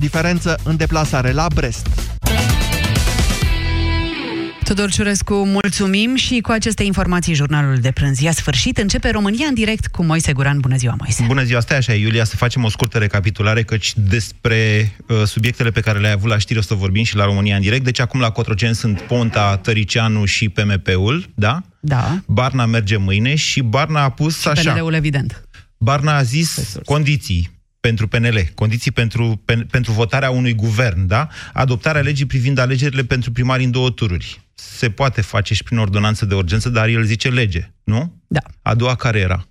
diferență în deplasare la Brest. Tudor Ciurescu, mulțumim și cu aceste informații jurnalul de prânz a sfârșit. Începe România în direct cu Moise Guran. Bună ziua, Moise! Bună ziua, stai așa, Iulia, să facem o scurtă recapitulare, căci despre uh, subiectele pe care le-ai avut la știri o să vorbim și la România în direct. Deci acum la Cotroceni sunt Ponta, Tăricianu și PMP-ul, da? Da. Barna merge mâine și Barna a pus și așa... PNL-ul, evident. Barna a zis condiții pentru PNL, condiții pentru, pen, pentru votarea unui guvern, da? Adoptarea legii privind alegerile pentru primari în două tururi. Se poate face și prin ordonanță de urgență, dar el zice lege, nu? Da. A doua care era?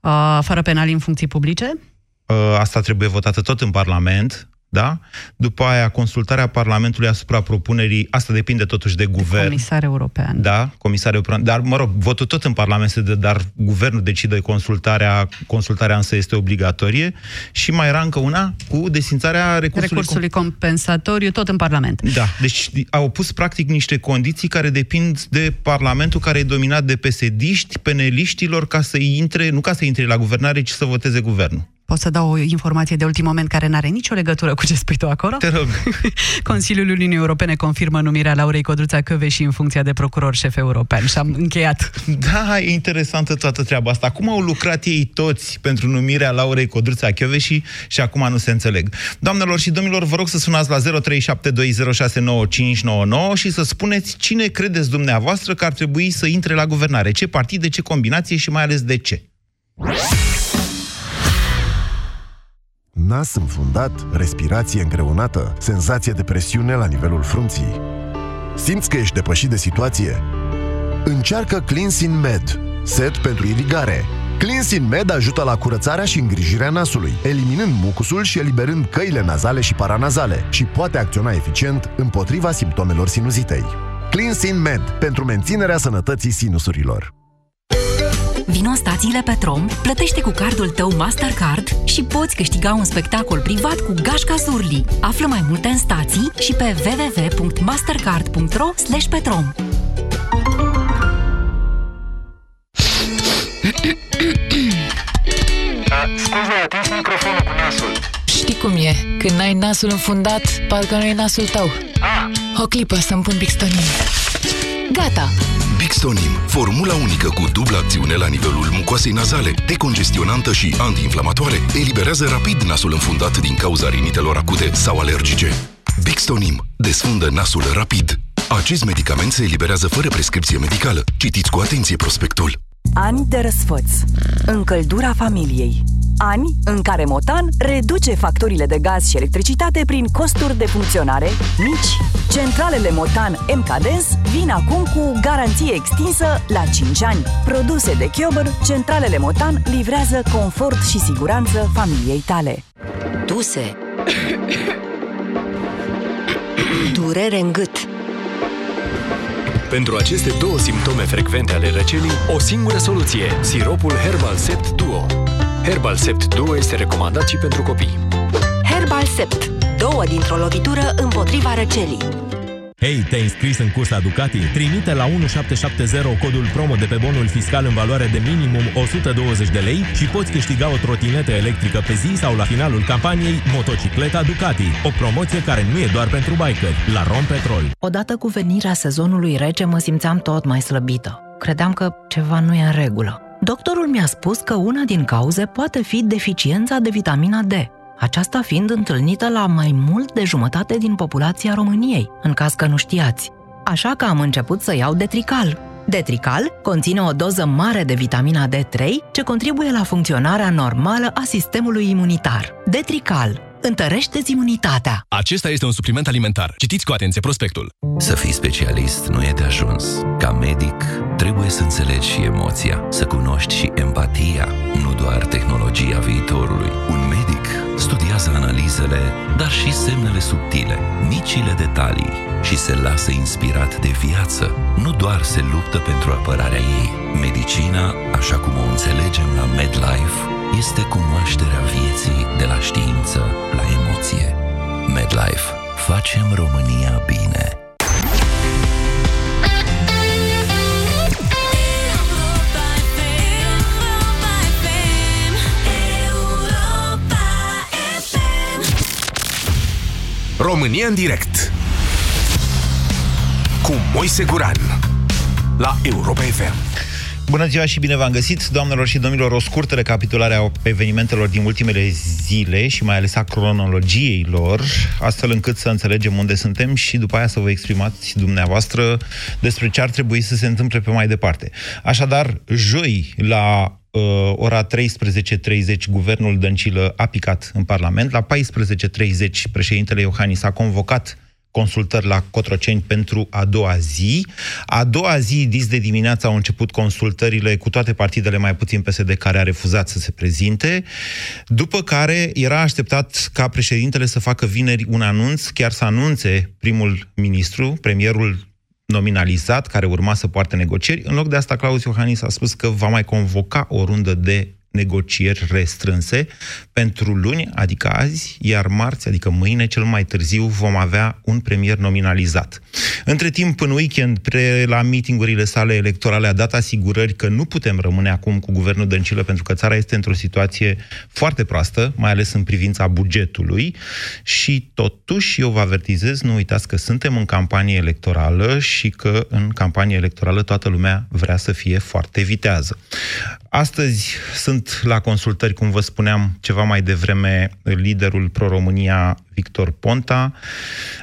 Uh, fără penali în funcții publice? Uh, asta trebuie votată tot în Parlament, da? După aia, consultarea Parlamentului asupra propunerii, asta depinde totuși de guvern. Comisar european. Da, comisar european. Dar, mă rog, votul tot în Parlament se dă, dar guvernul decide consultarea, consultarea însă este obligatorie. Și mai era încă una cu desințarea recursului, recursului compensatoriu, tot în Parlament. Da, deci au pus practic niște condiții care depind de Parlamentul care e dominat de pesediști, peneliștilor, ca să intre, nu ca să intre la guvernare, ci să voteze guvernul. Pot să dau o informație de ultim moment care nu are nicio legătură cu ce spui tu acolo? Te rog. Consiliul Uniunii Europene confirmă numirea Laurei Codruța și în funcția de procuror șef european și am încheiat. Da, e interesantă toată treaba asta. Acum au lucrat ei toți pentru numirea Laurei Codruța și și acum nu se înțeleg. Doamnelor și domnilor, vă rog să sunați la 0372069599 și să spuneți cine credeți dumneavoastră că ar trebui să intre la guvernare. Ce partid, de ce combinație și mai ales de ce. Nas înfundat, respirație îngreunată, senzație de presiune la nivelul frunții. Simți că ești depășit de situație? Încearcă Cleansin Med, set pentru irigare. Cleansin Med ajută la curățarea și îngrijirea nasului, eliminând mucusul și eliberând căile nazale și paranazale și poate acționa eficient împotriva simptomelor sinuzitei. Cleansin Med, pentru menținerea sănătății sinusurilor. Vino în stațiile Petrom, plătește cu cardul tău Mastercard și poți câștiga un spectacol privat cu Gașca Zurli. Află mai multe în stații și pe www.mastercard.ro petrom. Scuze, atins microfonul cu nasul. Știi cum e? Când ai nasul înfundat, parcă nu e nasul tău. Ah. O clipă să-mi pun Bixtonin. Gata! Bixtonim, formula unică cu dublă acțiune la nivelul mucoasei nazale, decongestionantă și antiinflamatoare, eliberează rapid nasul înfundat din cauza rinitelor acute sau alergice. Bixtonim desfundă nasul rapid. Acest medicament se eliberează fără prescripție medicală. Citiți cu atenție prospectul. Ani de răsfăț. Încăldura familiei. Ani în care Motan reduce factorile de gaz și electricitate prin costuri de funcționare mici. Centralele Motan MKDens vin acum cu garanție extinsă la 5 ani. Produse de Chiober, centralele Motan livrează confort și siguranță familiei tale. Duse Durere în gât pentru aceste două simptome frecvente ale răcelii, o singură soluție, siropul Herbal Sept Duo. Herbal Sept Duo este recomandat și pentru copii. Herbal Sept. Două dintr-o lovitură împotriva răcelii. Hei, te-ai înscris în cursa Ducati? Trimite la 1770 codul promo de pe bonul fiscal în valoare de minimum 120 de lei și poți câștiga o trotinetă electrică pe zi sau la finalul campaniei Motocicleta Ducati. O promoție care nu e doar pentru bikeri. La Rompetrol. Odată cu venirea sezonului rece mă simțeam tot mai slăbită. Credeam că ceva nu e în regulă. Doctorul mi-a spus că una din cauze poate fi deficiența de vitamina D aceasta fiind întâlnită la mai mult de jumătate din populația României, în caz că nu știați. Așa că am început să iau Detrical. Detrical conține o doză mare de vitamina D3 ce contribuie la funcționarea normală a sistemului imunitar. Detrical întărește imunitatea. Acesta este un supliment alimentar. Citiți cu atenție prospectul. Să fii specialist nu e de ajuns. Ca medic, trebuie să înțelegi și emoția, să cunoști și empatia, nu doar tehnologia viitorului. Un medic studiază analizele, dar și semnele subtile, micile detalii și se lasă inspirat de viață, nu doar se luptă pentru apărarea ei. Medicina, așa cum o înțelegem la MedLife, este cunoașterea vieții de la știință la emoție. MedLife. Facem România bine. România în direct Cu Moise Guran La Europa FM Bună ziua și bine v-am găsit, doamnelor și domnilor, o scurtă recapitulare a evenimentelor din ultimele zile și mai ales a cronologiei lor, astfel încât să înțelegem unde suntem și după aia să vă exprimați dumneavoastră despre ce ar trebui să se întâmple pe mai departe. Așadar, joi, la uh, ora 13.30, guvernul Dăncilă a picat în Parlament, la 14.30 președintele Iohannis a convocat consultări la Cotroceni pentru a doua zi. A doua zi, dis de dimineață, au început consultările cu toate partidele, mai puțin PSD, care a refuzat să se prezinte, după care era așteptat ca președintele să facă vineri un anunț, chiar să anunțe primul ministru, premierul nominalizat, care urma să poarte negocieri. În loc de asta, Claus Iohannis a spus că va mai convoca o rundă de negocieri restrânse pentru luni, adică azi, iar marți, adică mâine, cel mai târziu, vom avea un premier nominalizat. Între timp, în weekend, pre la mitingurile sale electorale, a dat asigurări că nu putem rămâne acum cu guvernul Dăncilă, pentru că țara este într-o situație foarte proastă, mai ales în privința bugetului, și totuși eu vă avertizez, nu uitați că suntem în campanie electorală și că în campanie electorală toată lumea vrea să fie foarte vitează. Astăzi sunt la consultări, cum vă spuneam ceva mai devreme, liderul Pro-România Victor Ponta,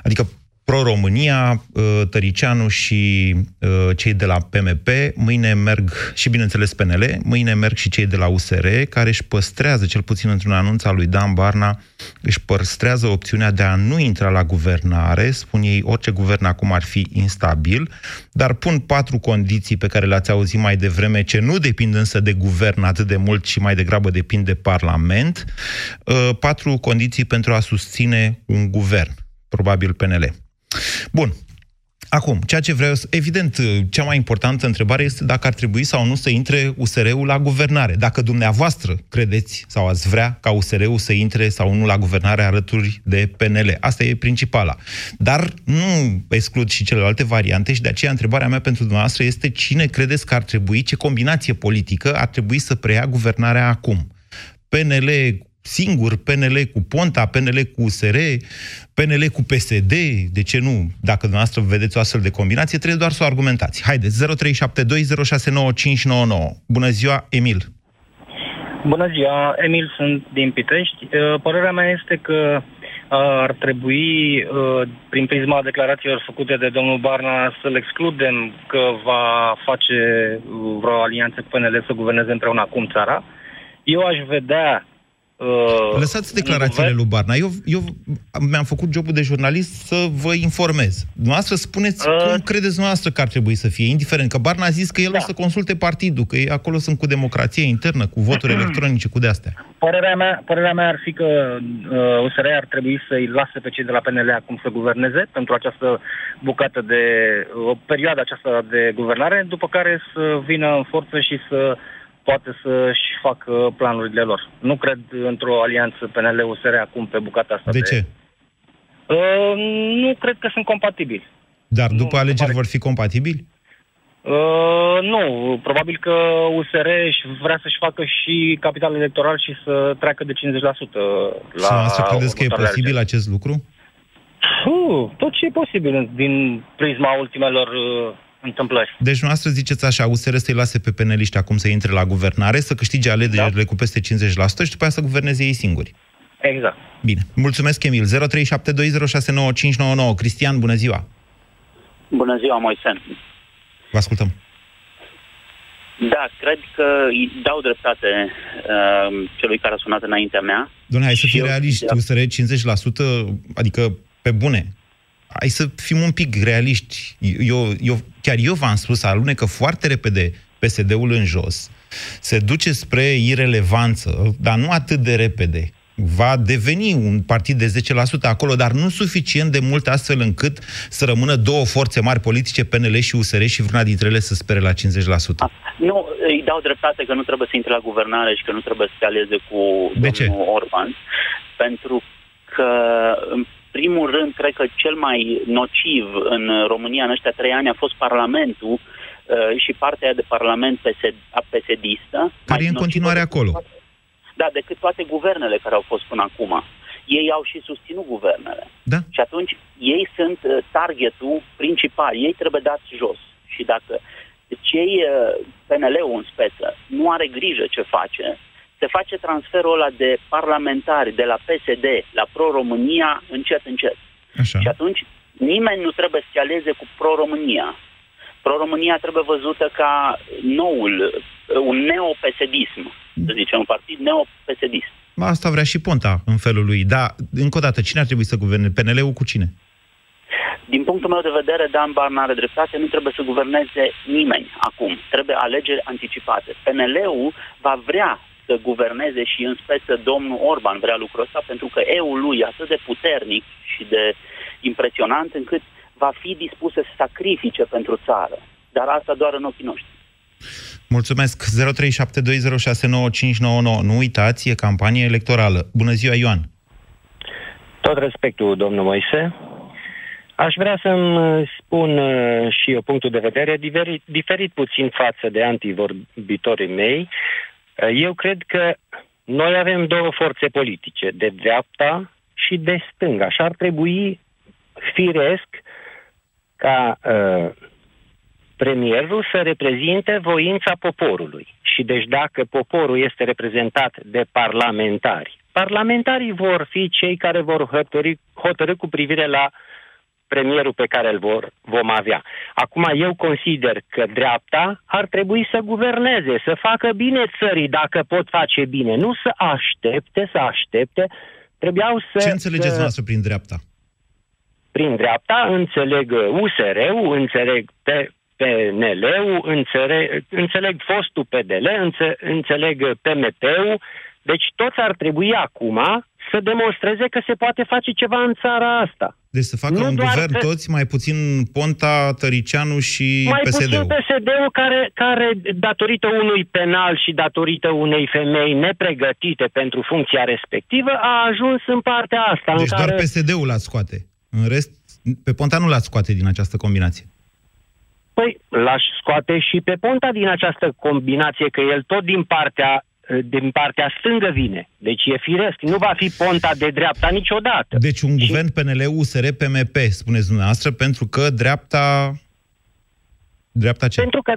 adică Pro-România, uh, Tăricianu și uh, cei de la PMP, mâine merg, și bineînțeles PNL, mâine merg și cei de la USR, care își păstrează, cel puțin într-un anunț al lui Dan Barna, își păstrează opțiunea de a nu intra la guvernare, spun ei, orice guvern acum ar fi instabil, dar pun patru condiții pe care le-ați auzit mai devreme, ce nu depind însă de guvern atât de mult, și mai degrabă depind de Parlament, uh, patru condiții pentru a susține un guvern, probabil PNL. Bun. Acum, ceea ce vreau să... Evident, cea mai importantă întrebare este dacă ar trebui sau nu să intre USR-ul la guvernare. Dacă dumneavoastră credeți sau ați vrea ca USR-ul să intre sau nu la guvernare alături de PNL. Asta e principala. Dar nu exclud și celelalte variante și de aceea întrebarea mea pentru dumneavoastră este cine credeți că ar trebui, ce combinație politică ar trebui să preia guvernarea acum? PNL singur, PNL cu Ponta, PNL cu USR, PNL cu PSD, de ce nu? Dacă dumneavoastră vedeți o astfel de combinație, trebuie doar să o argumentați. Haideți, 0372069599. Bună ziua, Emil! Bună ziua, Emil, sunt din Pitești. Uh, părerea mea este că uh, ar trebui, uh, prin prisma declarațiilor făcute de domnul Barna, să-l excludem că va face vreo alianță cu PNL să guverneze împreună acum țara. Eu aș vedea Uh, Lăsați declarațiile lui Barna. Eu, eu mi-am făcut jobul de jurnalist să vă informez. Dumneavoastră spuneți uh, cum credeți dumneavoastră că ar trebui să fie, indiferent că Barna a zis că el da. o să consulte partidul, că ei acolo sunt cu democrație internă, cu voturi electronice, cu de-astea. Părerea mea, părerea mea ar fi că uh, USR ar trebui să-i lase pe cei de la PNL acum să guverneze pentru această bucată de, o perioadă aceasta de guvernare, după care să vină în forță și să poate să-și facă planurile lor. Nu cred într-o alianță PNL-USR acum pe bucata asta. De, de... ce? Uh, nu cred că sunt compatibili. Dar după nu, alegeri vor fi compatibili? Uh, nu, probabil că USR vrea să-și facă și capital electoral și să treacă de 50% la... Să credeți că e posibil alegeri. acest lucru? Uh, tot ce e posibil din prisma ultimelor uh, întâmplări. Deci noastră ziceți așa, USR să-i lase pe peneliști acum să intre la guvernare, să câștige alegerile da. cu peste 50% și după aia să guverneze ei singuri. Exact. Bine. Mulțumesc, Emil. 0372069599. Cristian, bună ziua! Bună ziua, Moisen. Vă ascultăm. Da, cred că îi dau dreptate uh, celui care a sunat înaintea mea. Doamne, hai să fii realiști. USR 50%, adică pe bune hai să fim un pic realiști. Eu, eu, chiar eu v-am spus, alunecă foarte repede PSD-ul în jos, se duce spre irelevanță, dar nu atât de repede. Va deveni un partid de 10% acolo, dar nu suficient de mult astfel încât să rămână două forțe mari politice, PNL și USR, și vreuna dintre ele să spere la 50%. Nu, îi dau dreptate că nu trebuie să intre la guvernare și că nu trebuie să se alieze cu de domnul ce? Orban, pentru că, în primul rând, cred că cel mai nociv în România în ăștia trei ani a fost Parlamentul uh, și partea de Parlament PSD, PSD-istă. Care e în continuare acolo. Da, decât toate guvernele care au fost până acum. ei au și susținut guvernele. Da. Și atunci ei sunt uh, targetul principal, ei trebuie dați jos. Și dacă cei uh, PNL-ul în speță nu are grijă ce face, se face transferul ăla de parlamentari de la PSD la Pro-România încet, încet. Așa. Și atunci nimeni nu trebuie să se aleze cu Pro-România. Pro-România trebuie văzută ca noul, uh, un neo-pesedism, să zicem, un partid neo-pesedist. Asta vrea și Ponta în felul lui. Da, încă o dată, cine ar trebui să guverneze? PNL-ul cu cine? Din punctul meu de vedere, Dan Barna are dreptate, nu trebuie să guverneze nimeni acum. Trebuie alegeri anticipate. PNL-ul va vrea să guverneze și în speță domnul Orban vrea lucrul ăsta pentru că EU lui e atât de puternic și de impresionant încât va fi dispus să se sacrifice pentru țară. Dar asta doar în ochii noștri. Mulțumesc. 0372069599. Nu uitați, e campanie electorală. Bună ziua, Ioan. Tot respectul, domnul Moise. Aș vrea să-mi spun uh, și eu punctul de vedere diferit, diferit puțin față de antivorbitorii mei. Uh, eu cred că noi avem două forțe politice, de dreapta și de stânga. Și ar trebui firesc ca uh, premierul să reprezinte voința poporului. Și deci dacă poporul este reprezentat de parlamentari, parlamentarii vor fi cei care vor hotărâ, hotărâ cu privire la premierul pe care îl vor, vom avea. Acum eu consider că dreapta ar trebui să guverneze, să facă bine țării dacă pot face bine, nu să aștepte, să aștepte. Trebuiau să... Ce înțelegeți să... noastră prin dreapta? Prin dreapta înțeleg USR-ul, înțeleg pe PNL-ul, înțeleg, înțeleg fostul PDL, înțe, înțeleg PMP-ul, deci toți ar trebui acum să demonstreze că se poate face ceva în țara asta. Deci să facă nu un guvern pe... toți, mai puțin Ponta, Tăricianu și mai PSD-ul. Mai puțin PSD-ul care, care, datorită unui penal și datorită unei femei nepregătite pentru funcția respectivă, a ajuns în partea asta. Deci în doar care... PSD-ul l-ați scoate. În rest, pe Ponta nu l-ați scoate din această combinație. Păi, l-aș scoate și pe Ponta din această combinație, că el tot din partea din partea stângă vine. Deci e firesc. Nu va fi Ponta de dreapta niciodată. Deci un și... guvern PNL-USR PMP, spuneți dumneavoastră, pentru că dreapta... Dreapta ce? Pentru că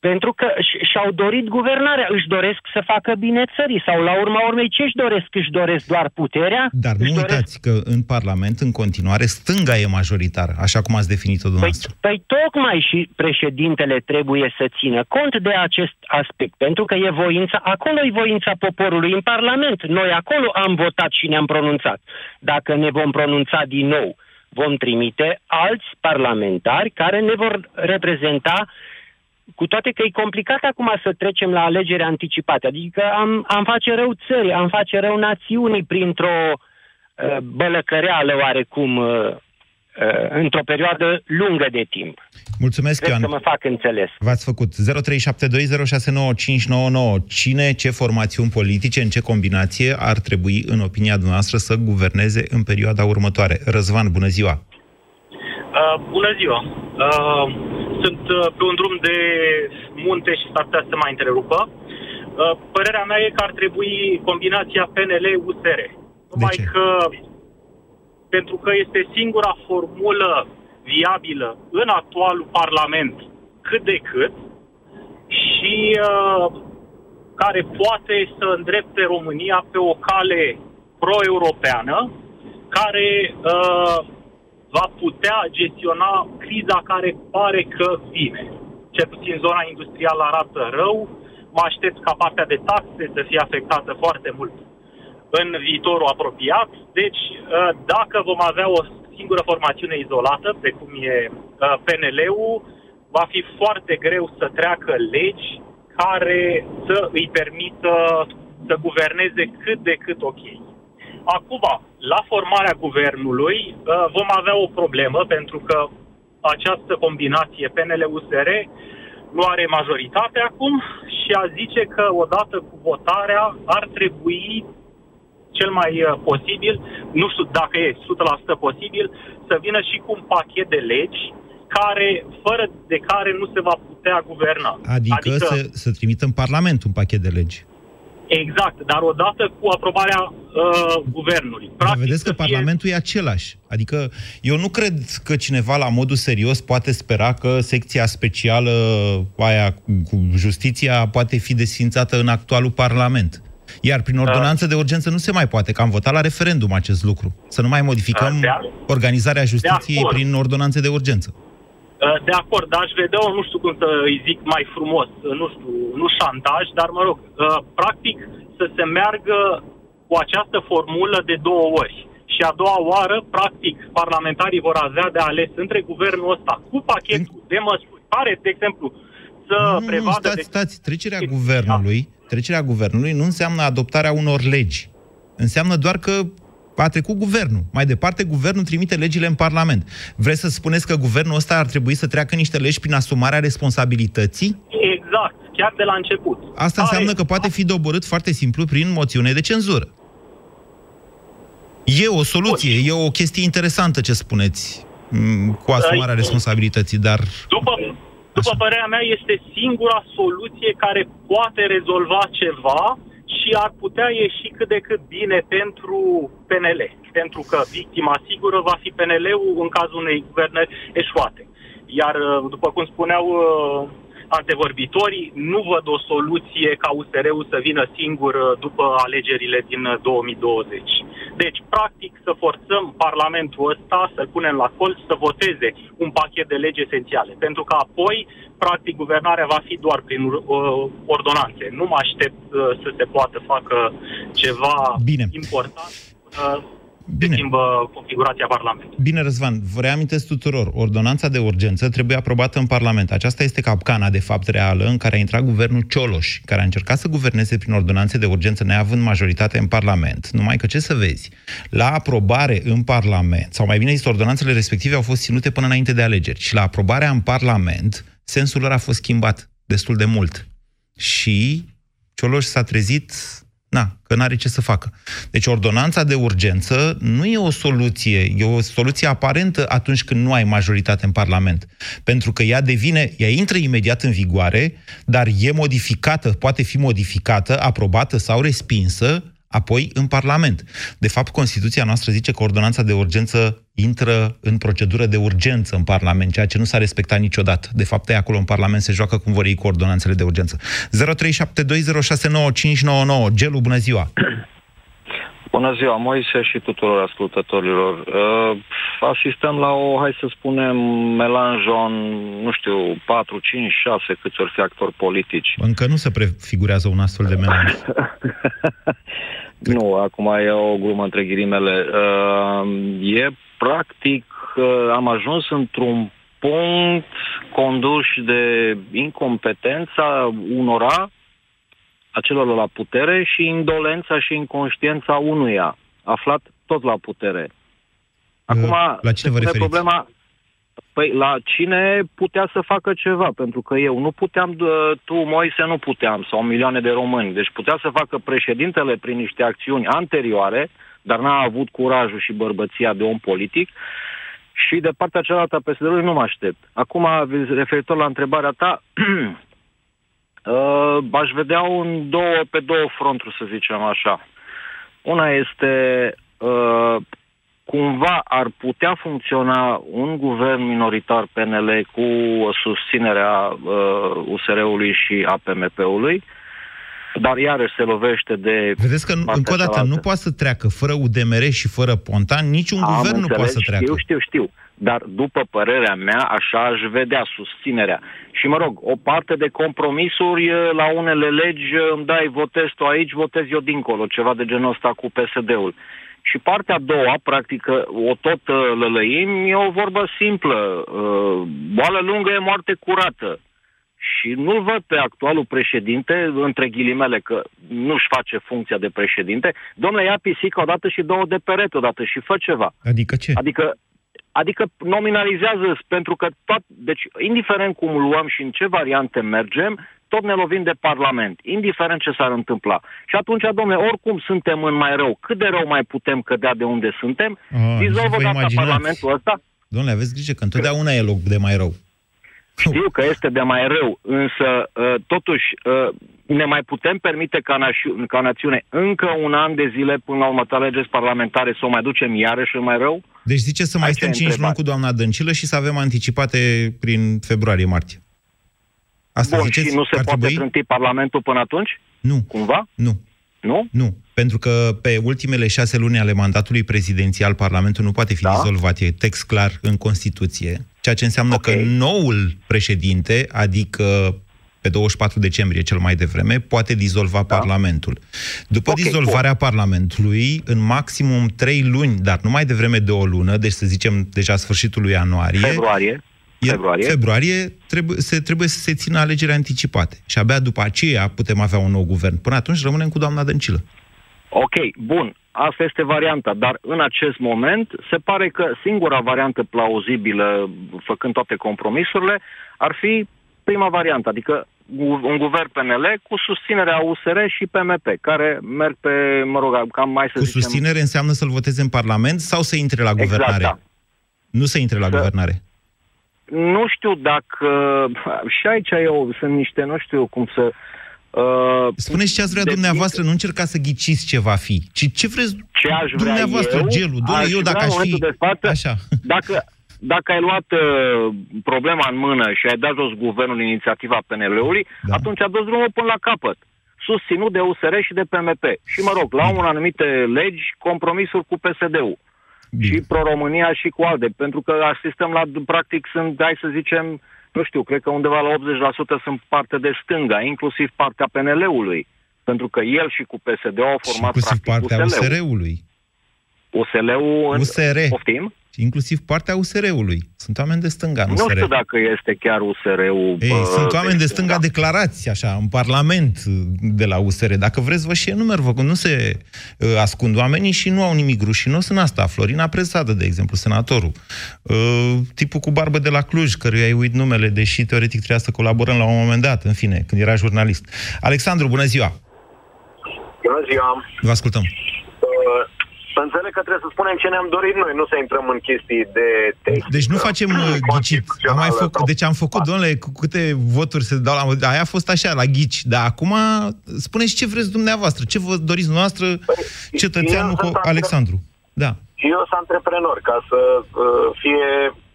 pentru că și-au dorit guvernarea, își doresc să facă bine țării sau la urma urmei ce își doresc? Își doresc doar puterea? Dar nu uitați doresc... că în Parlament în continuare stânga e majoritară, așa cum ați definit-o păi, dumneavoastră. Păi, păi tocmai și președintele trebuie să țină cont de acest aspect, pentru că e voința, acolo e voința poporului în Parlament. Noi acolo am votat și ne-am pronunțat. Dacă ne vom pronunța din nou, vom trimite alți parlamentari care ne vor reprezenta cu toate că e complicat acum să trecem la alegeri anticipate. Adică am, am face rău țării, am face rău națiunii printr-o uh, bălăcăreală oarecum uh, uh, într-o perioadă lungă de timp. Mulțumesc, Cred Ioan. că mă fac înțeles. V-ați făcut. 0372069599. Cine, ce formațiuni politice, în ce combinație ar trebui, în opinia dumneavoastră, să guverneze în perioada următoare? Răzvan, bună ziua! Uh, bună ziua! Uh, sunt uh, pe un drum de munte și s-ar putea să mai întrerupă. Uh, părerea mea e că ar trebui combinația PNL-USR. Numai că pentru că este singura formulă viabilă în actualul Parlament cât de cât și uh, care poate să îndrepte România pe o cale pro-europeană, care uh, va putea gestiona criza care pare că vine. Cel puțin zona industrială arată rău, mă aștept ca partea de taxe să fie afectată foarte mult în viitorul apropiat. Deci, uh, dacă vom avea o singură formațiune izolată, precum e uh, PNL-ul, va fi foarte greu să treacă legi care să îi permită să guverneze cât de cât ok. Acum, la formarea guvernului uh, vom avea o problemă pentru că această combinație PNL-USR nu are majoritate acum și a zice că odată cu votarea ar trebui cel mai uh, posibil, nu știu dacă e 100% posibil, să vină și cu un pachet de legi care, fără de care nu se va putea guverna. Adică, adică să, să trimită în Parlament un pachet de legi. Exact, dar odată cu aprobarea uh, guvernului. Practic, dar vedeți că fie... Parlamentul e același. Adică eu nu cred că cineva la modul serios poate spera că secția specială aia cu justiția poate fi desfințată în actualul Parlament. Iar prin ordonanță de urgență nu se mai poate, că am votat la referendum acest lucru. Să nu mai modificăm organizarea justiției prin ordonanțe de urgență. Uh, de acord, dar aș vedea, nu știu cum să îi zic mai frumos, uh, nu știu, nu șantaj, dar mă rog, uh, practic să se meargă cu această formulă de două ori. Și a doua oară, practic, parlamentarii vor avea de ales între guvernul ăsta cu pachetul de măsuri, care, de exemplu, să nu, prevadă... Nu, stați, de... stați, trecerea guvernului, trecerea guvernului nu înseamnă adoptarea unor legi. Înseamnă doar că a trecut guvernul. Mai departe, guvernul trimite legile în Parlament. Vreți să spuneți că guvernul ăsta ar trebui să treacă niște legi prin asumarea responsabilității? Exact, chiar de la început. Asta înseamnă că poate fi doborât foarte simplu prin moțiune de cenzură. E o soluție, e o chestie interesantă ce spuneți mm, cu asumarea responsabilității, dar... După, după părerea mea, este singura soluție care poate rezolva ceva și ar putea ieși cât de cât bine pentru PNL, pentru că victima sigură va fi PNL-ul în cazul unei guvernări eșuate. Iar, uh, după cum spuneau uh, antevorbitorii, nu văd o soluție ca USR-ul să vină singur uh, după alegerile din 2020. Deci, practic, să forțăm Parlamentul ăsta, să-l punem la colț, să voteze un pachet de legi esențiale. Pentru că apoi practic, guvernarea va fi doar prin uh, ordonanțe. Nu mă aștept uh, să se poată facă ceva Bine. important. Uh, Bine. schimbă configurația Parlamentului. Bine, Răzvan, vă reamintesc tuturor, ordonanța de urgență trebuie aprobată în Parlament. Aceasta este capcana, de fapt, reală în care a intrat guvernul Cioloș, care a încercat să guverneze prin ordonanțe de urgență neavând majoritate în Parlament. Numai că, ce să vezi, la aprobare în Parlament, sau mai bine zis, ordonanțele respective au fost ținute până înainte de alegeri, și la aprobarea în Parlament, sensul lor a fost schimbat destul de mult. Și Cioloș s-a trezit, na, că n-are ce să facă. Deci ordonanța de urgență nu e o soluție, e o soluție aparentă atunci când nu ai majoritate în Parlament. Pentru că ea devine, ea intră imediat în vigoare, dar e modificată, poate fi modificată, aprobată sau respinsă apoi în Parlament. De fapt, Constituția noastră zice că ordonanța de urgență intră în procedură de urgență în Parlament, ceea ce nu s-a respectat niciodată. De fapt, ei acolo în Parlament se joacă cum vor ei cu ordonanțele de urgență. 0372069599. Gelu, bună ziua! Bună ziua, Moise și tuturor ascultătorilor. Uh, asistăm la o, hai să spunem, melanjon, nu știu, 4, 5, 6, câți ori fi actori politici. Încă nu se prefigurează un astfel de melanj. nu, acum e o glumă între ghilimele. Uh, e practic, uh, am ajuns într-un punct conduși de incompetența unora a celor la putere și indolența și inconștiența unuia, aflat tot la putere. Acum, la cine vă referiți? problema, Păi la cine putea să facă ceva, pentru că eu nu puteam, tu, Moise, nu puteam, sau milioane de români. Deci putea să facă președintele prin niște acțiuni anterioare, dar n-a avut curajul și bărbăția de om politic, și de partea cealaltă a PSD-ului nu mă aștept. Acum, referitor la întrebarea ta, Uh, aș vedea un două, pe două fronturi, să zicem așa. Una este uh, cumva ar putea funcționa un guvern minoritar PNL cu susținerea uh, USR-ului și a PMP-ului, dar iarăși se lovește de... Vedeți că, încă o dată, cealaltă. nu poate să treacă fără UDMR și fără Pontan, niciun Am guvern înțeles, nu poate să treacă. Știu, știu, știu dar după părerea mea, așa aș vedea susținerea. Și mă rog, o parte de compromisuri la unele legi, îmi dai, votez tu aici, votez eu dincolo, ceva de genul ăsta cu PSD-ul. Și partea a doua, practic, o tot lălăim, e o vorbă simplă. Boală lungă e moarte curată. Și nu-l văd pe actualul președinte, între ghilimele, că nu-și face funcția de președinte. Domnule, ia pisica odată și două de perete odată și fă ceva. Adică ce? Adică Adică nominalizează, pentru că tot, deci indiferent cum luăm și în ce variante mergem, tot ne lovim de Parlament, indiferent ce s-ar întâmpla. Și atunci, domnule, oricum suntem în mai rău, cât de rău mai putem cădea de unde suntem, oh, dizolvă data Parlamentul ăsta. Domnule, aveți grijă că întotdeauna e loc de mai rău. Știu că este de mai rău, însă uh, totuși uh, ne mai putem permite ca, naș- ca națiune încă un an de zile până la următoarele legezi parlamentare să o mai ducem iarăși în mai rău? Deci zice să mai Aici stăm e 5 luni întrebarea. cu doamna Dăncilă și să avem anticipate prin februarie-martie. Asta Bun, ziceți și nu că se ar poate trebui? trânti Parlamentul până atunci? Nu. Cumva? Nu. Nu? Nu, pentru că pe ultimele șase luni ale mandatului prezidențial, Parlamentul nu poate fi da? dizolvat, e text clar în Constituție, ceea ce înseamnă okay. că noul președinte, adică pe 24 decembrie cel mai devreme, poate dizolva da? Parlamentul. După okay, dizolvarea bun. Parlamentului, în maximum trei luni, dar nu mai devreme de o lună, deci să zicem deja sfârșitul lui ianuarie, Februarie. Februarie, februarie trebuie, se, trebuie să se țină alegeri anticipate. Și abia după aceea putem avea un nou guvern. Până atunci rămânem cu doamna Dăncilă. Ok, bun. Asta este varianta, dar în acest moment se pare că singura variantă plauzibilă, făcând toate compromisurile, ar fi prima variantă, adică un guvern PNL cu susținerea USR și PMP, care merg pe, mă rog, cam mai să Cu zicem... susținere înseamnă să-l voteze în Parlament sau să intre la Exact, guvernare? da. Nu să intre la Să- guvernare. Nu știu dacă... Și aici eu sunt niște, nu știu cum să... Uh, Spuneți ce ați vrea dumneavoastră, nu încercați să ghiciți ce va fi, ci ce vreți ce aș vrea dumneavoastră, eu, gelul. Doamne, aș eu dacă vrea aș în fi... momentul De față, Așa. Dacă, dacă ai luat uh, problema în mână și ai dat jos guvernul inițiativa PNL-ului, da. atunci a dus drumul până la capăt. Susținut de USR și de PMP. Și, mă rog, la un anumite legi, compromisuri cu PSD-ul. Și Pro-România și cu ALDE. Pentru că asistăm la, practic, sunt, hai să zicem, nu știu, cred că undeva la 80% sunt parte de stânga, inclusiv partea PNL-ului. Pentru că el și cu PSD-ul au format, Inclusiv practic, partea USL-ul. USR-ului. USL-ul... în- USR. Poftim? Inclusiv partea USR-ului. Sunt oameni de stânga în Nu USR. știu dacă este chiar USR-ul... Ei, bă, sunt oameni de deci, stânga declarați, așa, în Parlament de la USR. Dacă vreți, vă și enumer, vă, că nu se uh, ascund oamenii și nu au nimic rușinos în asta. Florina Presadă, de exemplu, senatorul. Uh, tipul cu barbă de la Cluj, căruia îi uit numele, deși teoretic trebuia să colaborăm la un moment dat, în fine, când era jurnalist. Alexandru, bună ziua! Bună ziua! Vă ascultăm. Uh, Să înțeleg că trebuie să spunem ce ne-am dorit noi, nu să intrăm în chestii de text. Deci nu facem uh, ghicit. Am mai făcut, deci am făcut, domnule, cu câte voturi se dau la... Aia a fost așa, la ghici. Dar acum spuneți ce vreți dumneavoastră, ce vă doriți noastră, cetățeanul eu sunt cu Alexandru. Da. Și eu sunt antreprenor, ca să uh, fie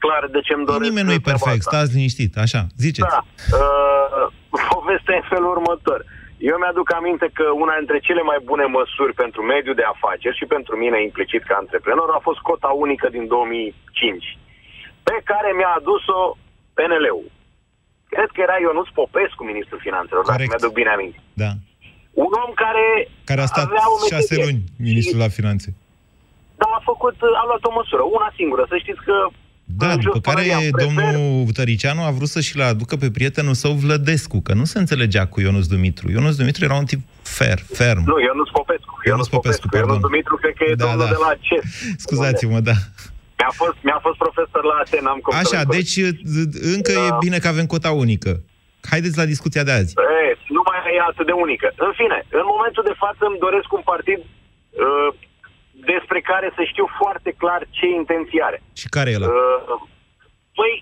clar de ce îmi doresc. Nimeni nu e perfect, stați liniștit, așa, ziceți. Da. Uh, povestea e în felul următor. Eu mi-aduc aminte că una dintre cele mai bune măsuri pentru mediul de afaceri și pentru mine implicit ca antreprenor a fost cota unică din 2005, pe care mi-a adus-o PNL-ul. Cred că era Ionuț Popescu, ministrul finanțelor, dacă mi-aduc bine aminte. Da. Un om care, Care a stat avea o șase meserie. luni ministrul la finanțe. Da, a făcut, a luat o măsură, una singură. Să știți că Da, în după jos care părerea, prefer- domnul Tăricianu a vrut să-și-l aducă pe prietenul său Vlădescu, că nu se înțelegea cu Ionuț Dumitru. Ionuț Dumitru era un tip fer, ferm. Nu, Ionuț Popescu. Ionuț Popescu, Ionuț pardon. Dumitru, cred că e Da, domnul da. de la CES. Scuzați-mă, da. Mi-a fost, mi-a fost profesor la Aten, am cum să Așa, le deci încă e Da. bine că avem cota unică. Haideți la discuția de azi. E, nu mai e atât de unică. În fine, în momentul de față îmi doresc un partid uh, despre care să știu foarte clar ce intenții are. Și care e ăla? Uh, păi,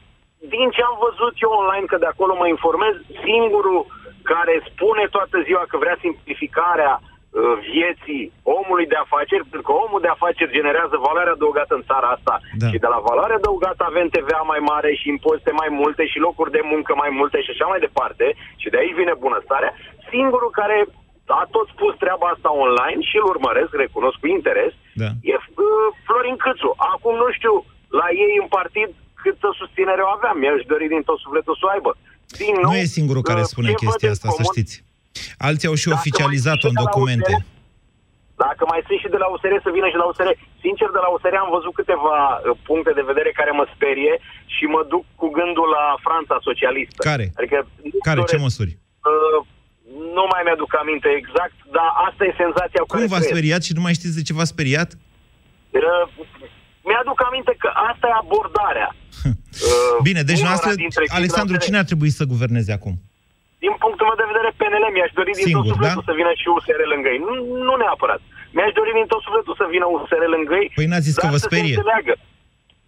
din ce am văzut eu online, că de acolo mă informez, singurul care spune toată ziua că vrea simplificarea uh, vieții omului de afaceri, pentru că omul de afaceri generează valoare adăugată în țara asta Da. și de la valoare adăugată avem TVA mai mare și impozite mai multe și locuri de muncă mai multe și așa mai departe și de aici vine bunăstarea, singurul care a tot spus treaba asta online și îl urmăresc, recunosc cu interes, Da. e uh, Florin Câțu. Acum nu știu la ei în partid câtă susținere o aveam. Mi-aș dori din tot sufletul să o aibă. Din nou, Nu e singurul care uh, spune ce văd chestia în asta, să comun- știți. Alții au și Dacă oficializat-o în mai sunt și de la documente. USR, Dacă mai sunt și de la USR, să vină și de la USR. Sincer, de la USR am văzut câteva uh, puncte de vedere care mă sperie și mă duc cu gândul la Franța socialistă. Care? Adică nu Care? Ce doresc, măsuri? uh, nu mai mi-aduc aminte exact, dar asta e senzația cu Cum care v-a trăiesc. speriat și nu mai știți de ce v-a speriat? Uh, mi-aduc aminte că asta e abordarea. Uh, Bine, deci unora noastră, dintre cei Alexandru, de la cine ar trebui să guverneze acum? Din punctul meu de vedere, PNL mi-aș dori din Singur, tot sufletul da? să vină și USR lângă ei. Nu, nu neapărat. Mi-aș dori din tot sufletul să vină USR lângă ei. Păi n-ați zis că dar vă să se sperie. înțeleagă.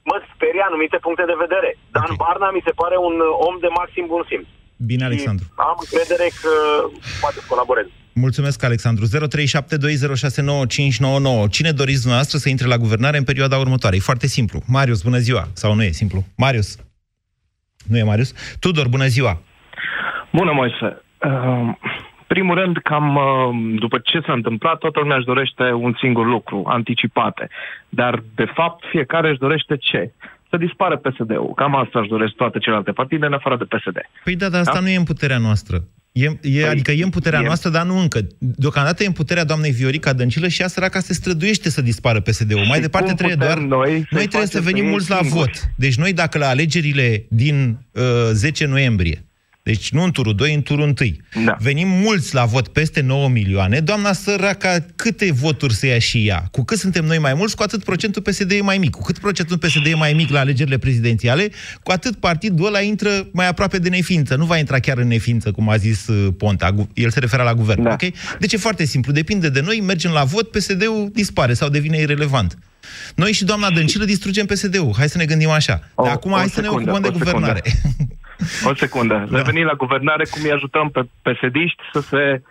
mă sperie anumite puncte de vedere. Dan okay. Barna mi se pare un om de maxim bun simț. Bine, Alexandru. Și am încredere că poate să colaborez. Mulțumesc, Alexandru. 0372069599. Cine doriți dumneavoastră să intre la guvernare în perioada următoare? E foarte simplu. Marius, bună ziua. Sau nu e simplu? Marius. Nu e Marius? Tudor, bună ziua. Bună, Moise. Uh, primul rând, cam uh, după ce s-a întâmplat, toată lumea își dorește un singur lucru, anticipate. Dar, de fapt, fiecare își dorește ce? Să dispară PSD-ul. Cam asta își doresc toate celelalte partide, în afară de PSD. Păi da, dar asta da? nu e în puterea noastră. E, e, păi, adică e în puterea e... noastră, dar nu încă. Deocamdată e în puterea doamnei Viorica Dăncilă și ea săraca se străduiește să dispară PSD-ul. Mai departe trebuie doar... Noi, noi trebuie să venim mulți la vot. Deci noi, dacă la alegerile din uh, 10 noiembrie deci nu în turul 2, în turul 1. Da. Venim mulți la vot, peste 9 milioane. Doamna săraca, câte voturi să ia și ea? Cu cât suntem noi mai mulți, cu atât procentul PSD e mai mic. Cu cât procentul PSD e mai mic la alegerile prezidențiale, cu atât partidul ăla intră mai aproape de neființă. Nu va intra chiar în neființă, cum a zis uh, Ponta. El se referă la guvern. Da. Okay? Deci e foarte simplu. Depinde de noi, mergem la vot, PSD-ul dispare sau devine irelevant. Noi și doamna Dăncilă distrugem PSD-ul. Hai să ne gândim așa. O, Dar acum hai secundă, să ne ocupăm de guvernare. O secundă. Da. Revenim la guvernare, cum îi ajutăm pe psd să se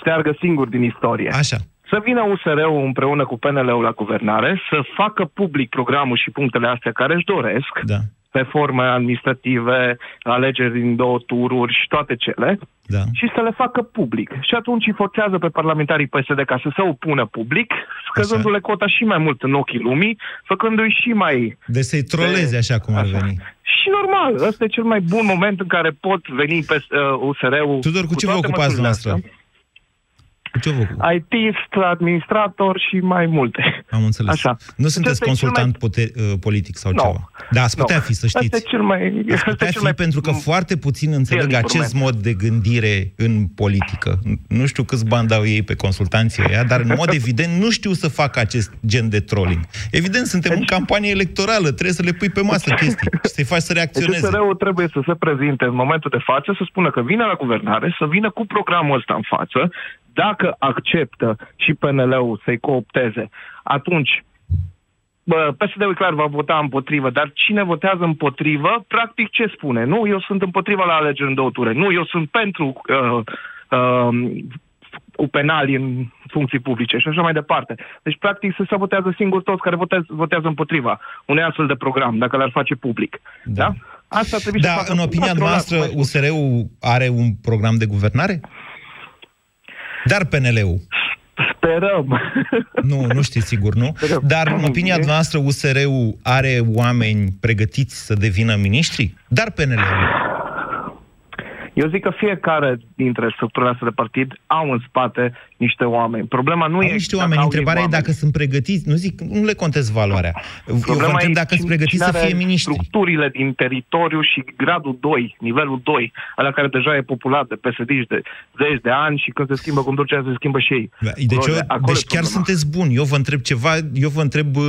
șteargă singur din istorie. Așa. Să vină USR-ul împreună cu PNL-ul la guvernare, să facă public programul și punctele astea care își doresc, da reforme administrative, alegeri din două tururi și toate cele, da. și să le facă public. Și atunci îi forțează pe parlamentarii PSD ca să se opună public, scăzându-le cota și mai mult în ochii lumii, făcându-i și mai... De să-i troleze așa cum ar veni. Și normal, ăsta e cel mai bun moment în care pot veni pe uh, USR-ul... Tudor, cu, cu ce vă ocupați noastră? Ce vă IT, administrator și mai multe. Am înțeles. Așa. Nu sunteți consultant mai... pute- uh, politic sau no. ceva? Da, ați putea no. fi, să știți. Asta e cel mai... Ați putea fi cel pentru că foarte puțin înțeleg acest mod de gândire în politică. Nu știu câți bani dau ei pe consultanții ăia, dar în mod evident nu știu să facă acest gen de trolling. Evident, suntem deci... în campanie electorală, trebuie să le pui pe masă chestii și să-i faci să deci reacționeze. Deci trebuie să se prezinte în momentul de față, să spună că vine la guvernare, să vină cu programul ăsta în față, dacă acceptă și PNL-ul să-i coopteze, atunci PSD-ul clar va vota împotrivă, dar cine votează împotrivă, practic ce spune? Nu, eu sunt împotriva la alegeri în două ture. Nu, eu sunt pentru uh, uh, cu penali în funcții publice și așa mai departe. Deci, practic, se sabotează singur toți care votează, votează împotriva unui astfel de program, dacă l-ar face public. Da? da? Asta trebuie da, să în opinia noastră, USR-ul are un program de guvernare? Dar PNL-ul. Sperăm. Nu, nu știți sigur, nu? Sperăm. Dar în opinia noastră USR-ul are oameni pregătiți să devină miniștri? Dar PNL-ul. Eu zic că fiecare dintre structurile astea de partid au în spate niște oameni. Problema nu au e... niște oameni. Întrebarea e dacă sunt pregătiți. Nu zic, nu le contez valoarea. Problema Eu vă întreb dacă sunt pregătiți să fie miniștri. structurile din teritoriu și gradul 2, nivelul 2, ala care deja e populat de psd de zeci de ani și când se schimbă conducerea, se schimbă și ei. Da, deci, eu, deci chiar sunteți buni. Eu vă întreb ceva, eu vă întreb uh,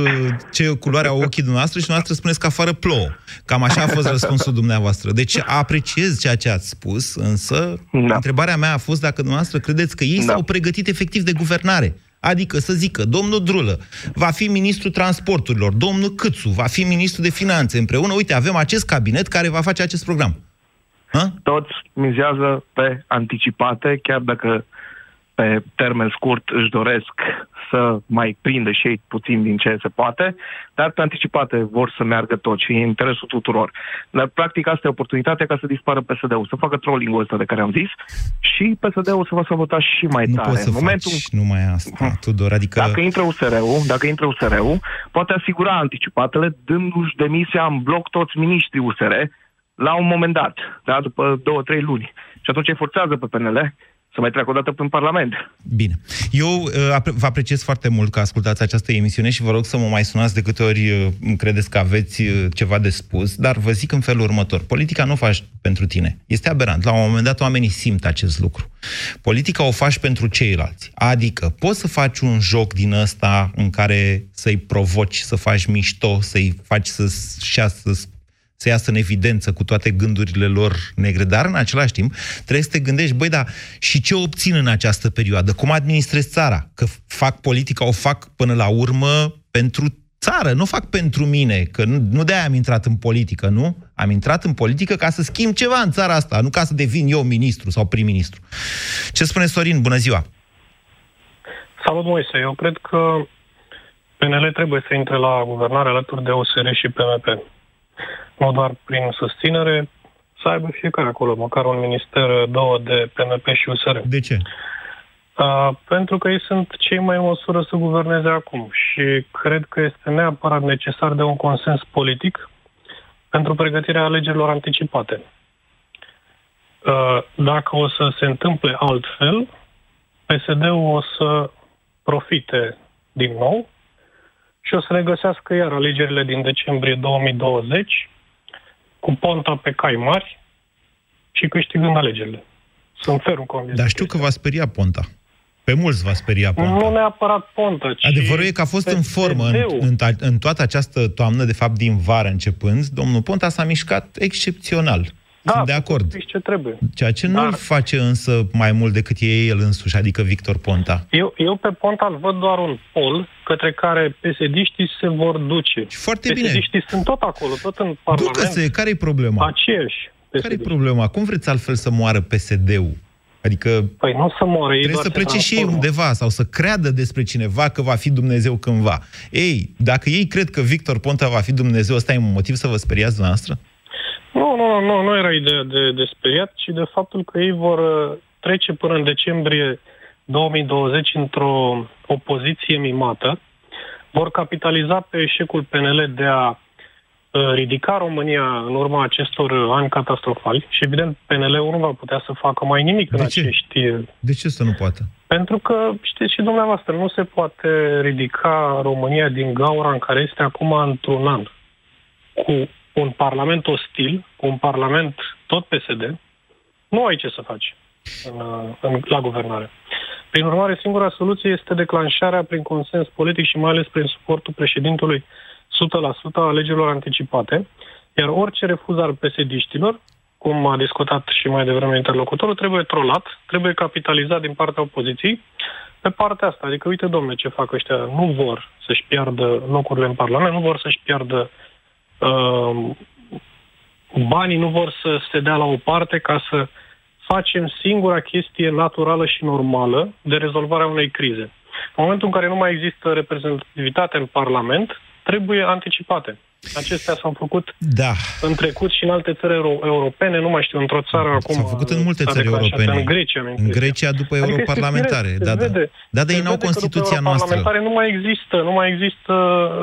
ce culoare au ochii dumneavoastră și dumneavoastră spuneți că afară plouă. Cam așa a fost răspunsul dumneavoastră. Deci apreciez ceea ce ați spus, însă da. întrebarea mea a fost dacă dumneavoastră credeți că ei da. s-au pregătit pregătit efectiv de guvernare. Adică să zică, domnul Drulă va fi ministrul transporturilor, domnul Câțu va fi ministrul de finanțe. Împreună, uite, avem acest cabinet care va face acest program. Ha? Toți mizează pe anticipate, chiar dacă pe termen scurt își doresc să mai prindă și ei puțin din ce se poate, dar pe anticipate vor să meargă tot și în interesul tuturor. Dar, practic, asta e oportunitatea ca să dispară PSD-ul, să facă trolling-ul ăsta de care am zis și PSD-ul să va sabota și mai nu tare. Poți să în momentul... faci numai asta, uh-huh. Tudor, adică... Dacă intră USR-ul, dacă intră USR-ul, poate asigura anticipatele, dându-și demisia în bloc toți miniștrii USR, la un moment dat, da, după două, trei luni. Și atunci îi forțează pe PNL să mai treacă o dată prin Parlament. Bine. Eu uh, vă apreciez foarte mult că ascultați această emisiune și vă rog să mă mai sunați de câte ori uh, credeți că aveți uh, ceva de spus, dar vă zic în felul următor. Politica nu o faci pentru tine. Este aberant. La un moment dat oamenii simt acest lucru. Politica o faci pentru ceilalți. Adică poți să faci un joc din ăsta în care să-i provoci, să faci mișto, să-i faci să-și să să iasă în evidență cu toate gândurile lor negre, dar în același timp trebuie să te gândești, băi, da, și ce obțin în această perioadă? Cum administrez țara? Că fac politica, o fac până la urmă pentru țară, nu fac pentru mine, că nu, nu de-aia am intrat în politică, nu? Am intrat în politică ca să schimb ceva în țara asta, nu ca să devin eu ministru sau prim-ministru. Ce spune Sorin? Bună ziua! Salut, Moise. Eu cred că PNL trebuie să intre la guvernare alături de OSR și PMP. Nu doar prin susținere, să aibă fiecare acolo, măcar un minister, două de PMP și USR. De ce? Uh, pentru că ei sunt cei mai în măsură să guverneze acum și cred că este neapărat necesar de un consens politic pentru pregătirea alegerilor anticipate. Uh, dacă o să se întâmple altfel, PSD-ul o să profite din nou și o să ne găsească iar alegerile din decembrie 2020 cu ponta pe cai mari și câștigând alegerile. Sunt ferm convins. Dar știu că va speria ponta. Pe mulți va speria Ponta. Nu neapărat Ponta, ci Adevărul e că a fost în formă în, în, în toată această toamnă, de fapt din vară începând, domnul Ponta s-a mișcat excepțional. Da, Sunt de acord. ce trebuie. Ceea ce Dar... nu face însă mai mult decât e el însuși, adică Victor Ponta. Eu, eu pe Ponta îl văd doar un pol către care psd se vor duce. Și foarte bine. psd sunt tot acolo, tot în Parlament. Ducă-se, care-i problema? Aceiași. Care-i problema? Cum vreți altfel să moară PSD-ul? Adică păi nu să moară, trebuie să plece și ei undeva sau să creadă despre cineva că va fi Dumnezeu cândva. Ei, dacă ei cred că Victor Ponta va fi Dumnezeu, ăsta e un motiv să vă speriați noastră? Nu, nu, nu, nu era ideea de, de speriat, ci de faptul că ei vor uh, trece până în decembrie 2020 într-o opoziție mimată, vor capitaliza pe eșecul PNL de a Uh, ridica România în urma acestor ani catastrofali și, evident, PNL-ul nu va putea să facă mai nimic de în ce? acești... De ce să nu poată? Pentru că, știți și dumneavoastră, nu se poate ridica România din gaura în care este acum într-un an cu un parlament ostil, cu un parlament tot PSD, nu ai ce să faci în, în, la guvernare. Prin urmare, singura soluție este declanșarea prin consens politic și mai ales prin suportul președintelui 100% a alegerilor anticipate, iar orice refuz al psd cum a discutat și mai devreme interlocutorul, trebuie trolat, trebuie capitalizat din partea opoziției pe partea asta. Adică, uite, domnule, ce fac ăștia. Nu vor să-și piardă locurile în Parlament, nu vor să-și piardă uh, banii, nu vor să se dea la o parte ca să facem singura chestie naturală și normală de rezolvarea unei crize. În momentul în care nu mai există reprezentativitate în Parlament, trebuie anticipate. Acestea s-au făcut da. în trecut și în alte țări euro- europene, nu mai știu, într-o țară acum... S-au făcut în multe țări europene. În Grecia, În Grecia după adică europarlamentare. Da, da. Vede, da, dar ei n-au Constituția noastră. nu mai există, nu mai există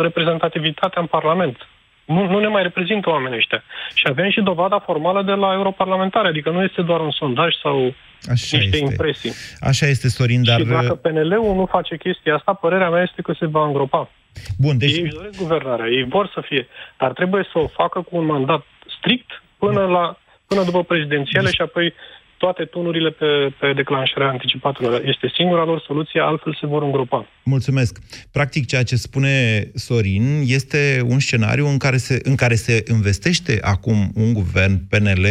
reprezentativitatea în Parlament. Nu, nu ne mai reprezintă oamenii ăștia. Și avem și dovada formală de la europarlamentare, adică nu este doar un sondaj sau Așa niște este. impresii. Așa este, Sorin, dar... Și dacă PNL-ul nu face chestia asta, părerea mea este că se va îngropa. Bun, deci... Ei își doresc guvernarea, ei vor să fie, dar trebuie să o facă cu un mandat strict până, la, până după prezidențiale deci... și apoi toate tunurile pe, pe declanșarea anticipată. Este singura lor soluție, altfel se vor îngropa. Mulțumesc. Practic, ceea ce spune Sorin este un scenariu în care se, în care se investește acum un guvern PNL,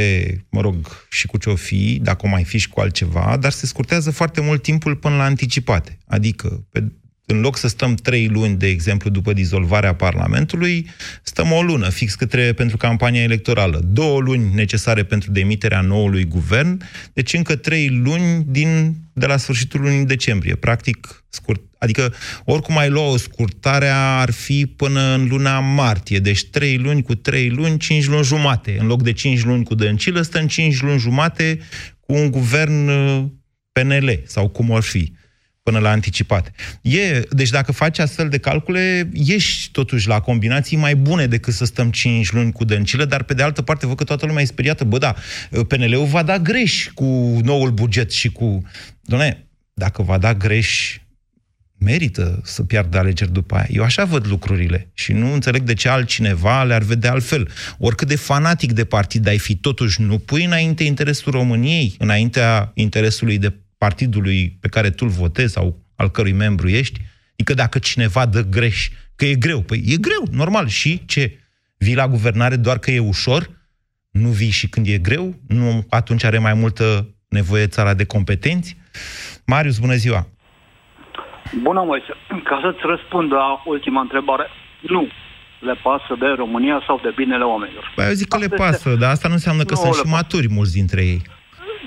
mă rog, și cu ce-o fi, dacă o mai fi și cu altceva, dar se scurtează foarte mult timpul până la anticipate. Adică, pe în loc să stăm trei luni, de exemplu, după dizolvarea Parlamentului, stăm o lună, fix către pentru campania electorală. Două luni necesare pentru demiterea noului guvern, deci încă trei luni din, de la sfârșitul lunii decembrie. Practic, scurt, adică oricum ai lua o scurtare ar fi până în luna martie. Deci trei luni cu trei luni, cinci luni jumate. În loc de cinci luni cu dăncilă, stăm cinci luni jumate cu un guvern uh, PNL sau cum ar fi până la anticipate. E, deci dacă faci astfel de calcule, ieși totuși la combinații mai bune decât să stăm 5 luni cu dăncilă, dar pe de altă parte văd că toată lumea e speriată. Bă, da, PNL-ul va da greș cu noul buget și cu... Doamne, dacă va da greș, merită să piardă alegeri după aia. Eu așa văd lucrurile și nu înțeleg de ce altcineva le-ar vedea altfel. Oricât de fanatic de partid ai fi, totuși nu pui înainte interesul României, înaintea interesului de partidului pe care tu-l votezi sau al cărui membru ești, adică dacă cineva dă greș, că e greu, păi e greu, normal. Și ce? Vii la guvernare doar că e ușor? Nu vii și când e greu? Nu atunci are mai multă nevoie țara de competenți? Marius, bună ziua! Bună, Moise. Ca să-ți răspund la ultima întrebare, nu le pasă de România sau de binele oamenilor. Păi eu zic că le Asta pasă, este- dar asta nu înseamnă că Nu sunt le și pasă. maturi mulți dintre ei.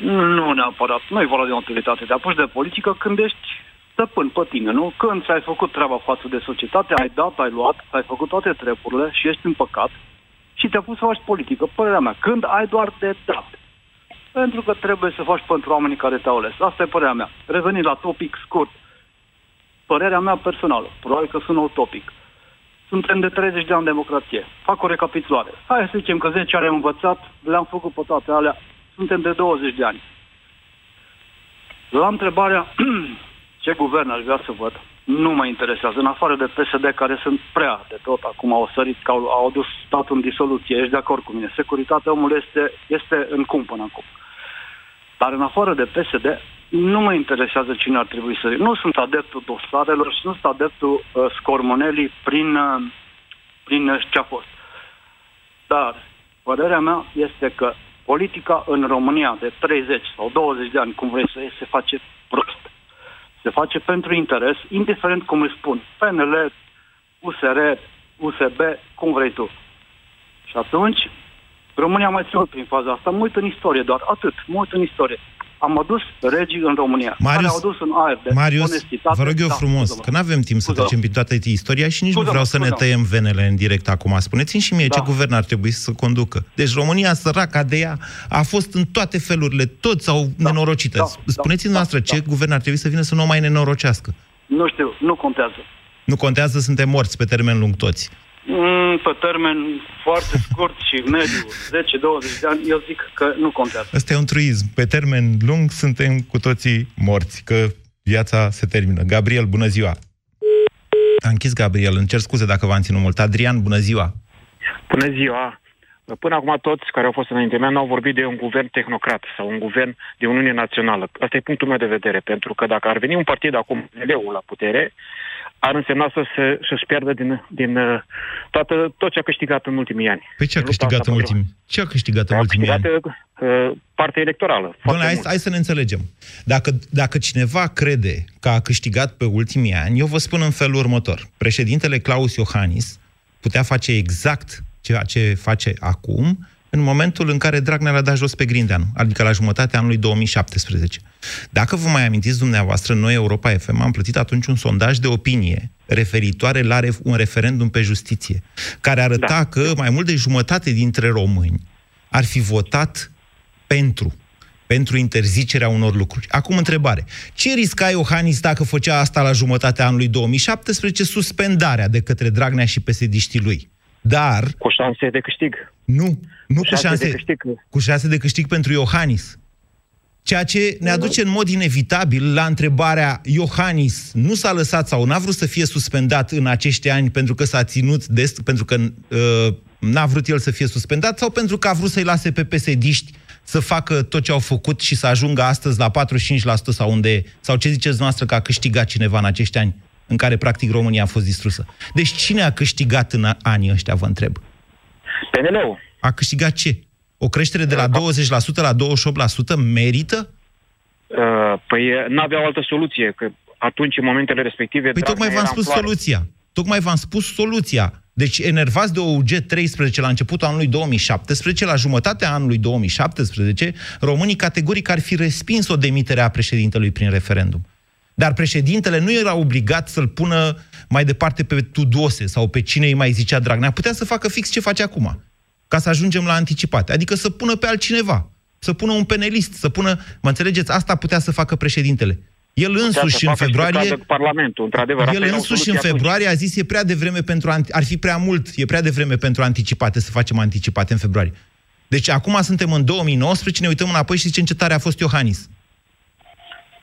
Nu neapărat. Nu e vorba de autoritate. Te apuci de politică când ești stăpân pe tine, nu? Când ți-ai făcut treaba față de societate, ai dat, ai luat, ai făcut toate treburile și ești împăcat și te-a pus să faci politică. Părerea mea, când ai doar de dat. Pentru că trebuie să faci pentru oamenii care te-au ales. Asta e părerea mea. Revenind la topic scurt. Părerea mea personală. Probabil că sunt utopic. Suntem de 30 de ani în democrație. Fac o recapitulare. Hai să zicem că 10 ani am învățat, le-am făcut pe toate alea. Suntem de 20 de ani. La întrebarea ce guvern aș vrea să văd, nu mă interesează. În afară de PSD, care sunt prea de tot, acum au sărit, că au, au dus statul în disoluție, ești de acord cu mine. Securitatea omului este, este în cum până acum. Dar în afară de PSD, nu mă interesează cine ar trebui să... Nu sunt adeptul dosarelor și nu sunt adeptul uh, scormonelii prin, uh, prin uh, ce a fost. Dar părerea mea este că politica în România de 30 sau 20 de ani, cum vrei să iei, se face prost. Se face pentru interes, indiferent cum îi spun. PNL, USR, USB, cum vrei tu. Și atunci, România a mai trecut prin faza asta. Mă uit în istorie doar, atât, mă uit în istorie. Am adus regii în România, Marius- care au adus în aer de Marius, onestitate. vă rog eu Da, frumos, scuză-mă. că nu avem timp să Scuză-mă. trecem prin toată istoria și nici nu Scuză-mă, vreau să ne scuză-mă. tăiem venele în direct acum. Spuneți-mi și mie ce Da. guvern ar trebui să conducă. Deci România, săraca de ea, a fost în toate felurile, toți au nenorocită. da, Spuneți-mi da, noastră ce guvern ar trebui să vină să nu o mai nenorocească. Nu știu, nu contează. Nu contează, suntem morți pe termen lung toți. Mm, pe termen foarte scurt și mediu, 10-20 de ani, eu zic că nu contează. Ăsta e un truism. Pe termen lung suntem cu toții morți, că viața se termină. Gabriel, bună ziua! A închis Gabriel, îmi cer scuze dacă v-am ținut mult. Adrian, bună ziua! Bună ziua! Până acum toți care au fost înainte mea n-au vorbit de un guvern tehnocrat sau un guvern de Uniune Națională. Asta e punctul meu de vedere, pentru că dacă ar veni un partid acum, PNL-ul la putere, ar însemna să se, să-și pierdă din, din uh, toată, tot ce a câștigat în ultimii ani. Păi ce a În lupta câștigat asta în împotriva- ultimii? Ce a câștigat în A ultimii ani? câștigat uh, partea electorală. foarte Domnule, hai, mult. hai să ne înțelegem. Dacă, dacă cineva crede că a câștigat pe ultimii ani, eu vă spun în felul următor. Președintele Claus Iohannis putea face exact ceea ce face acum în momentul în care Dragnea l-a dat jos pe Grindeanu, adică la jumătatea anului 2017. Dacă vă mai amintiți dumneavoastră, noi, Europa FM, am plătit atunci un sondaj de opinie referitoare la ref- un referendum pe justiție, care arăta da. că mai mult de jumătate dintre români ar fi votat pentru pentru interzicerea unor lucruri. Acum întrebare. Ce risca Iohannis dacă făcea asta la jumătatea anului 2017? Suspendarea de către Dragnea și pesediștii lui. Dar... Cu șanse de câștig. Nu, nu cu șanse șanse, de câștig. cu șanse de câștig pentru Iohannis. Ceea ce ne aduce în mod inevitabil la întrebarea Iohannis nu s-a lăsat sau n-a vrut să fie suspendat în acești ani pentru că s-a ținut de, pentru că uh, n-a vrut el să fie suspendat sau pentru că a vrut să-i lase pe pesediști să facă tot ce au făcut și să ajungă astăzi la 45% sau unde e? Sau ce ziceți noastră că a câștigat cineva în acești ani în care practic România a fost distrusă? Deci cine a câștigat în a- anii ăștia, vă întreb? PNL-ul. A câștigat ce? O creștere de la 20% la 28% merită? Uh, păi uh, n-aveau altă soluție, că atunci, în momentele respective... Păi tocmai Dragnea v-am era în spus floare. soluția. Tocmai v-am spus soluția. Deci, enervați de OUG 13 la începutul anului 2017, la jumătatea anului 2017, românii categoric ar fi respins o demitere a președintelui prin referendum. Dar președintele nu era obligat să-l pună mai departe pe Tudose sau pe cine îi mai zicea Dragnea. Putea să facă fix ce face acum, ca să ajungem la anticipate. Adică să pună pe altcineva, să pună un penelist, să pună... Mă înțelegeți? Asta putea să facă președintele. El Putea să însuși în facă și pe februarie... cadrul Parlamentul, într-adevăr. asta El era o însuși în soluție atunci. februarie a zis e prea devreme pentru anti- ar fi prea mult, e prea devreme pentru anticipate să facem anticipate în februarie. Deci acum suntem în 2019, ne uităm înapoi și zicem ce tare a fost Iohannis.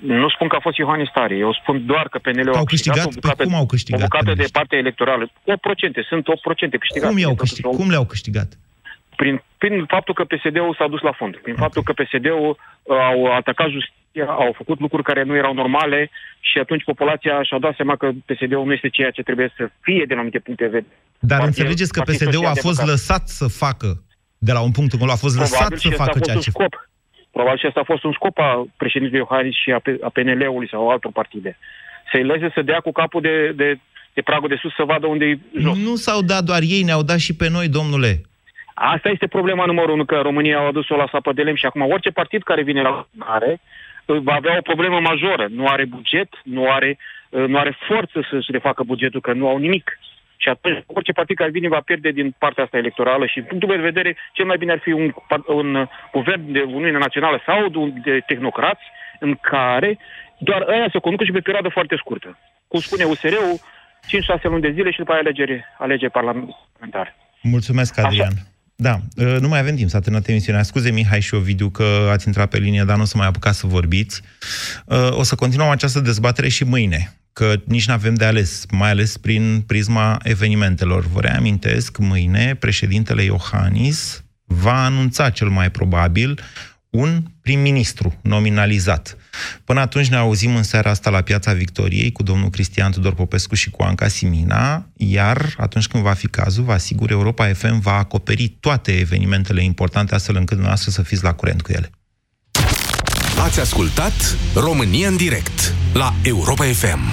Nu spun că a fost Iohannis tare, eu spun doar că PNL-ul Au a câștigat, câștigat? o bucată, Păi cum au câștigat o bucată de peneliștii? parte electorală. 8 procente, sunt 8 procente câștigate. Cum, i-au Totuși, câștigat? au- Cum le-au câștigat? Prin, prin faptul că PSD-ul s-a dus la fond, prin faptul că PSD-ul uh, au atacat justiția, au făcut lucruri care nu erau normale și atunci populația și-a dat seama că PSD-ul nu este ceea ce trebuie să fie de la anumite puncte de vedere. Dar Partid- înțelegeți că Partid PSD-ul a fost Social-Democrat. lăsat să facă de la un punct încolo, a fost lăsat Probabil să și ăsta facă a fost ceea un ce... scop. Probabil și asta a fost un scop a președintelui Iohannis și a, P- a PNL-ului sau altor partide. Să-i leze să dea cu capul de, de de pragul de sus să vadă unde e jos. Nu s-au dat doar ei, ne-au dat și pe noi, domnule. Asta este problema numărul unu, că România au adus-o la sapă de lemn și acum orice partid care vine la are va avea o problemă majoră. Nu are buget, nu are, nu are forță să-și refacă bugetul, că nu au nimic. Și atunci orice partid care vine va pierde din partea asta electorală și, din punctul meu de vedere, cel mai bine ar fi un, un guvern de Uniune Națională sau de tehnocrați în care doar ăia se conducă și pe perioadă foarte scurtă. Cum spune USR-ul, 5-6 luni de zile și după aia alegeri, alegeri parlamentare. Mulțumesc, Adrian. Așa. Da, ă, nu mai avem timp, s-a terminat emisiunea. Scuze, Mihai și Ovidiu, că ați intrat pe linie, dar nu o să mai apucați să vorbiți. Ă, o să continuăm această dezbatere și mâine, că nici nu avem de ales, mai ales prin prisma evenimentelor. Vă reamintesc, mâine președintele Iohannis va anunța cel mai probabil un prim-ministru nominalizat. Până atunci ne auzim în seara asta la Piața Victoriei cu domnul Cristian Tudor Popescu și cu Anca Simina, iar atunci când va fi cazul, vă asigur, Europa FM va acoperi toate evenimentele importante astfel încât dumneavoastră să fiți la curent cu ele. Ați ascultat România în direct la Europa FM.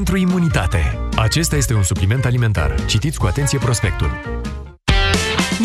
pentru imunitate. Acesta este un supliment alimentar. Citiți cu atenție prospectul.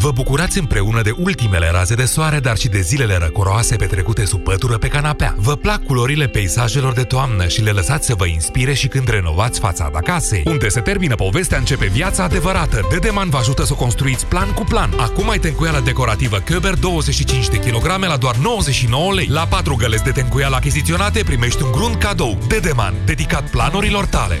Vă bucurați împreună de ultimele raze de soare, dar și de zilele răcoroase petrecute sub pătură pe canapea. Vă plac culorile peisajelor de toamnă și le lăsați să vă inspire și când renovați fațada casei. Unde se termină povestea, începe viața adevărată. Dedeman vă ajută să construiți plan cu plan. Acum ai tencuială decorativă Köber 25 de kg la doar 99 lei. La 4 găleți de tencuială achiziționate primești un grunt cadou. Dedeman, dedicat planurilor tale.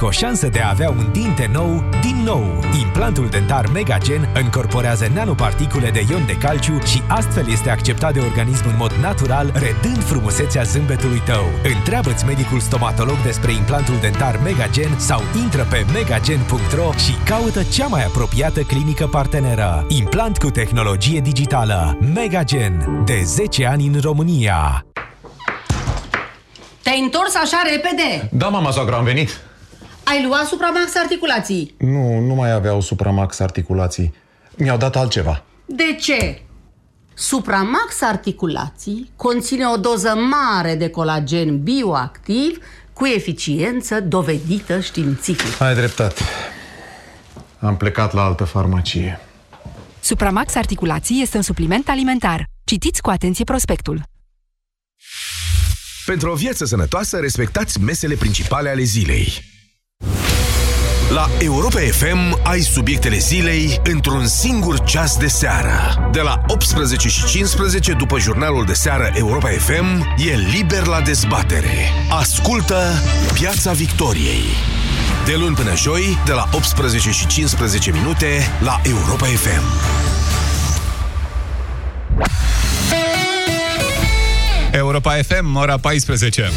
practic o șansă de a avea un dinte nou din nou. Implantul dentar Megagen încorporează nanoparticule de ion de calciu și astfel este acceptat de organism în mod natural, redând frumusețea zâmbetului tău. Întreabă-ți medicul stomatolog despre implantul dentar Megagen sau intră pe megagen.ro și caută cea mai apropiată clinică parteneră. Implant cu tehnologie digitală. Megagen. De 10 ani în România. Te-ai întors așa repede? Da, mama soacră, am venit. Ai luat Supramax articulații? Nu, nu mai aveau Supramax articulații. Mi-au dat altceva. De ce? Supramax articulații conține o doză mare de colagen bioactiv cu eficiență dovedită științific. Ai dreptate. Am plecat la altă farmacie. Supramax articulații este un supliment alimentar. Citiți cu atenție prospectul. Pentru o viață sănătoasă, respectați mesele principale ale zilei. La Europa FM ai subiectele zilei într-un singur ceas de seară. De la 18 și 15 după jurnalul de seară Europa FM e liber la dezbatere. Ascultă Piața Victoriei. De luni până joi, de la 18 și 15 minute la Europa FM. Europa FM, ora 14.